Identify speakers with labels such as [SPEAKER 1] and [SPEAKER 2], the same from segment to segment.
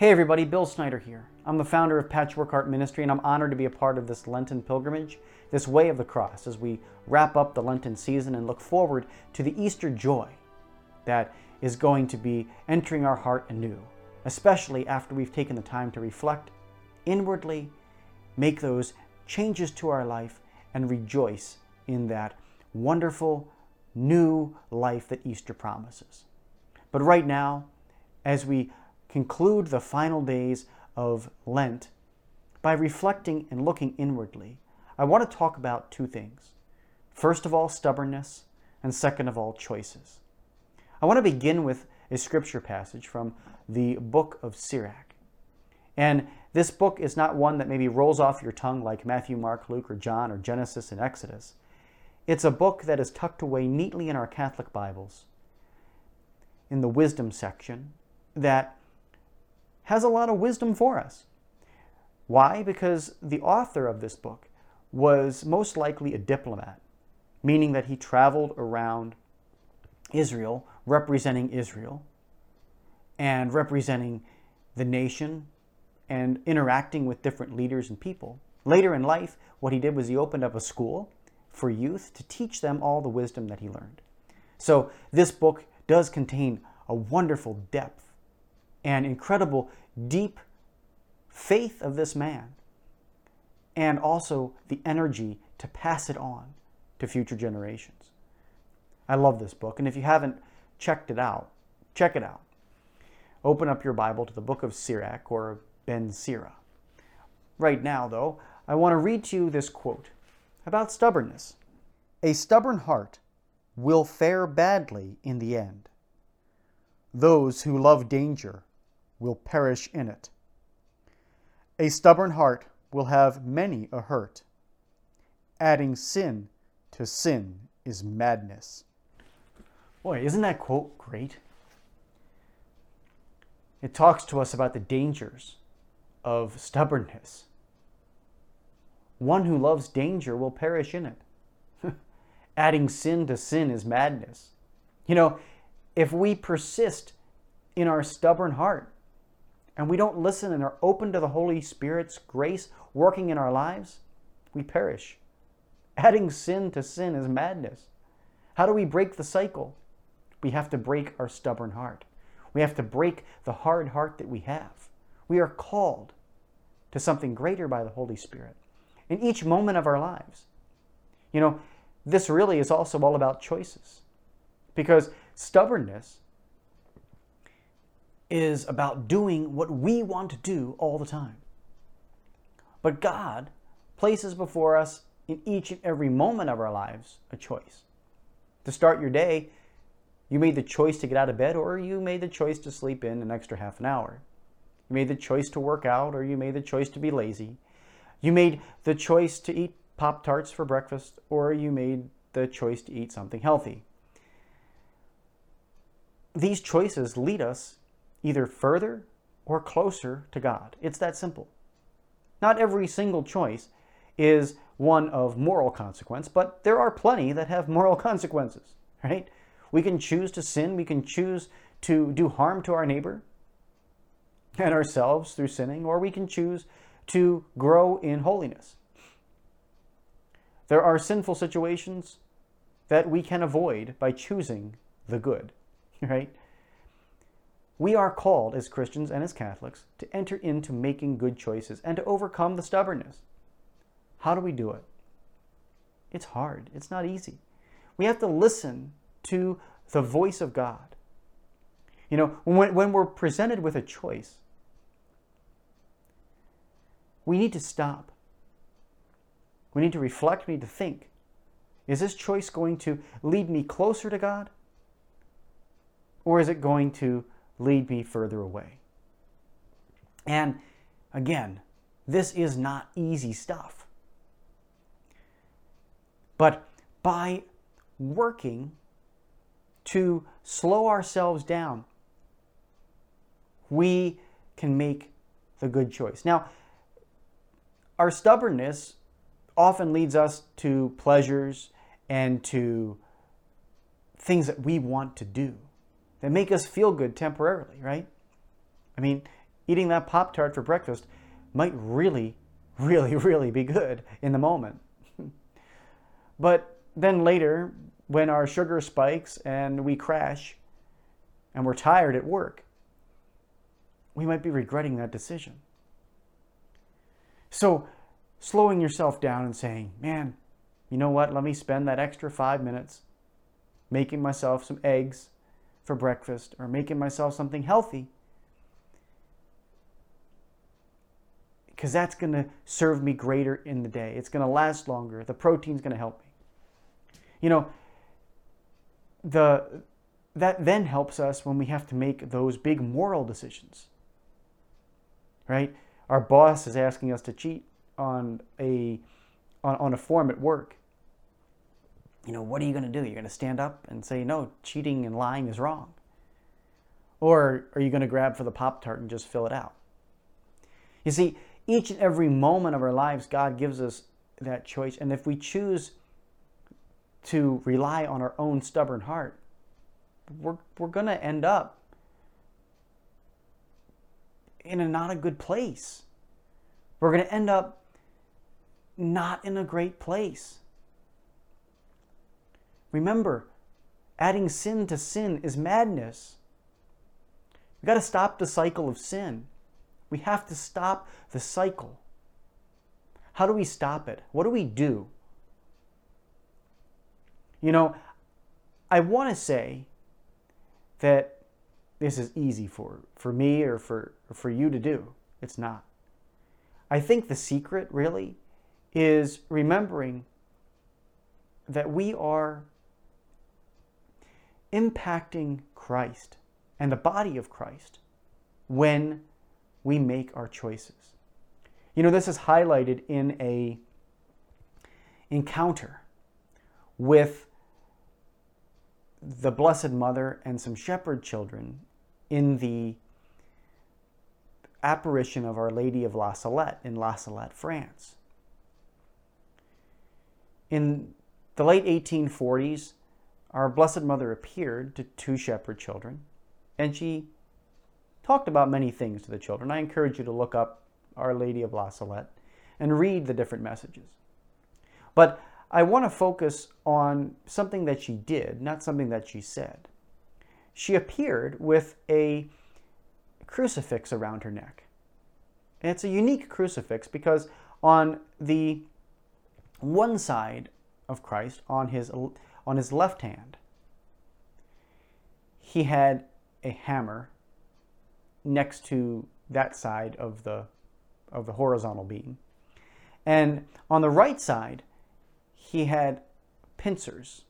[SPEAKER 1] Hey everybody, Bill Snyder here. I'm the founder of Patchwork Heart Ministry and I'm honored to be a part of this Lenten pilgrimage, this way of the cross, as we wrap up the Lenten season and look forward to the Easter joy that is going to be entering our heart anew, especially after we've taken the time to reflect inwardly, make those changes to our life, and rejoice in that wonderful new life that Easter promises. But right now, as we conclude the final days of Lent by reflecting and looking inwardly, I want to talk about two things. First of all, stubbornness, and second of all, choices. I want to begin with a scripture passage from the book of Sirach. And this book is not one that maybe rolls off your tongue like Matthew, Mark, Luke, or John, or Genesis and Exodus. It's a book that is tucked away neatly in our Catholic Bibles in the wisdom section that has a lot of wisdom for us. Why? Because the author of this book was most likely a diplomat, meaning that he traveled around Israel, representing Israel, and representing the nation, and interacting with different leaders and people. Later in life, what he did was he opened up a school for youth to teach them all the wisdom that he learned. So, this book does contain a wonderful depth and incredible deep faith of this man, and also the energy to pass it on to future generations. I love this book, and if you haven't checked it out, check it out. Open up your Bible to the book of Sirach or Ben Sira. Right now, though, I want to read to you this quote about stubbornness. A stubborn heart will fare badly in the end. Those who love danger will perish in it. A stubborn heart will have many a hurt. Adding sin to sin is madness. Boy, isn't that quote great? It talks to us about the dangers of stubbornness. One who loves danger will perish in it. Adding sin to sin is madness. You know, if we persist in our stubborn heart and we don't listen and are open to the Holy Spirit's grace working in our lives, we perish. Adding sin to sin is madness. How do we break the cycle? We have to break our stubborn heart. We have to break the hard heart that we have. We are called to something greater by the Holy Spirit in each moment of our lives. You know, this really is also all about choices because stubbornness is about doing what we want to do all the time. But God places before us in each and every moment of our lives a choice. To start your day, you made the choice to get out of bed, or you made the choice to sleep in an extra half an hour. You made the choice to work out, or you made the choice to be lazy. You made the choice to eat Pop Tarts for breakfast, or you made the choice to eat something healthy. These choices lead us either further or closer to God. It's that simple. Not every single choice is one of moral consequence, but there are plenty that have moral consequences, right? We can choose to sin, we can choose to do harm to our neighbor, and ourselves through sinning, or we can choose to grow in holiness. There are sinful situations that we can avoid by choosing the good, right? We are called as Christians and as Catholics to enter into making good choices and to overcome the stubbornness. How do we do it? It's hard, it's not easy. We have to listen to the voice of God. You know, when, when we're presented with a choice, we need to stop. We need to reflect, we need to think. Is this choice going to lead me closer to God? Or is it going to lead me further away? And again, this is not easy stuff. But by working to slow ourselves down, we can make the good choice. Now, our stubbornness often leads us to pleasures and to things that we want to do that make us feel good temporarily, right? I mean, eating that Pop Tart for breakfast might really, really, really be good in the moment. but then later, when our sugar spikes and we crash and we're tired at work, we might be regretting that decision. So, slowing yourself down and saying, man, you know what? Let me spend that extra five minutes making myself some eggs for breakfast or making myself something healthy. Because that's going to serve me greater in the day. It's going to last longer. The protein's going to help me. You know, the that then helps us when we have to make those big moral decisions. Right? Our boss is asking us to cheat on a on, on a form at work you know, what are you going to do? You're going to stand up and say, no, cheating and lying is wrong. Or are you going to grab for the Pop Tart and just fill it out? You see, each and every moment of our lives, God gives us that choice. And if we choose to rely on our own stubborn heart, we're, we're going to end up in a not a good place. We're going to end up not in a great place. Remember, adding sin to sin is madness. We've got to stop the cycle of sin. We have to stop the cycle. How do we stop it? What do we do? You know, I want to say that this is easy for, for me or for, or for you to do. It's not. I think the secret really is remembering that we are impacting Christ and the body of Christ when we make our choices. You know, this is highlighted in a encounter with the Blessed Mother and some shepherd children in the apparition of Our Lady of La Salette in La Salette, France. In the late 1840s, our Blessed Mother appeared to two shepherd children, and she talked about many things to the children. I encourage you to look up Our Lady of La Salette and read the different messages. But I want to focus on something that she did, not something that she said. She appeared with a crucifix around her neck. And it's a unique crucifix because on the one side of Christ, on his on his left hand, he had a hammer next to that side of the, of the horizontal beam. And on the right side, he had pincers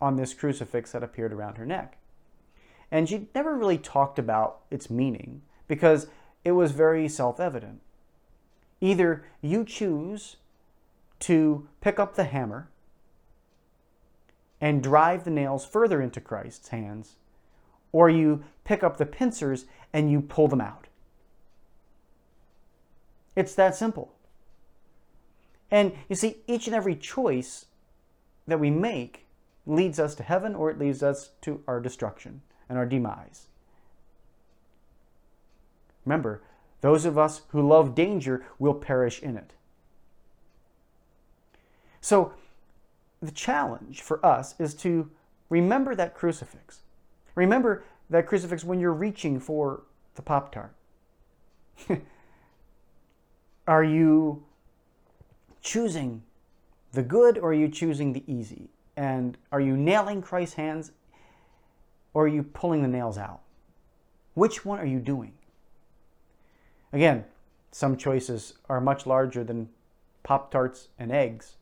[SPEAKER 1] on this crucifix that appeared around her neck. And she never really talked about its meaning because it was very self evident. Either you choose to pick up the hammer and drive the nails further into Christ's hands, or you pick up the pincers and you pull them out. It's that simple. And you see, each and every choice that we make leads us to heaven or it leads us to our destruction and our demise. Remember, those of us who love danger will perish in it. So, the challenge for us is to remember that crucifix. Remember that crucifix when you're reaching for the Pop Tart. are you choosing the good or are you choosing the easy? And are you nailing Christ's hands or are you pulling the nails out? Which one are you doing? Again, some choices are much larger than Pop Tarts and eggs.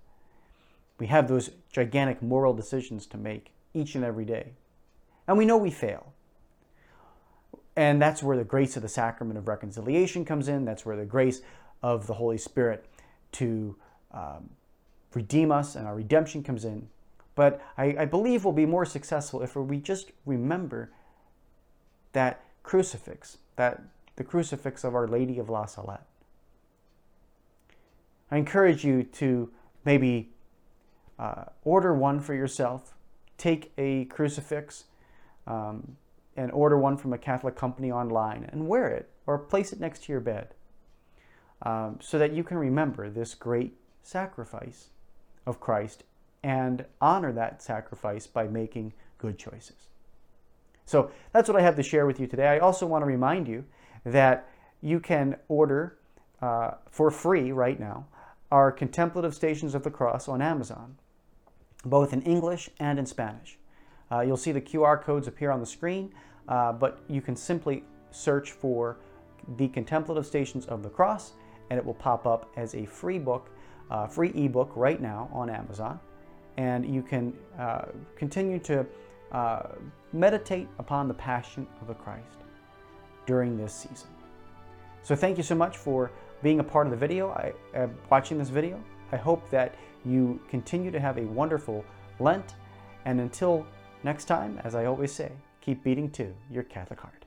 [SPEAKER 1] We have those gigantic moral decisions to make each and every day. And we know we fail. And that's where the grace of the sacrament of reconciliation comes in. That's where the grace of the Holy Spirit to um, redeem us and our redemption comes in. But I, I believe we'll be more successful if we just remember that crucifix, that the crucifix of Our Lady of La Salette. I encourage you to maybe uh, order one for yourself. Take a crucifix um, and order one from a Catholic company online and wear it or place it next to your bed um, so that you can remember this great sacrifice of Christ and honor that sacrifice by making good choices. So that's what I have to share with you today. I also want to remind you that you can order uh, for free right now our Contemplative Stations of the Cross on Amazon, both in English and in Spanish. Uh, you'll see the QR codes appear on the screen, uh, but you can simply search for the Contemplative Stations of the Cross and it will pop up as a free book, uh, free ebook right now on Amazon. And you can uh, continue to uh, meditate upon the passion of the Christ during this season. So thank you so much for being a part of the video, I, uh, watching this video. I hope that you continue to have a wonderful Lent. And until next time, as I always say, keep beating to your Catholic heart.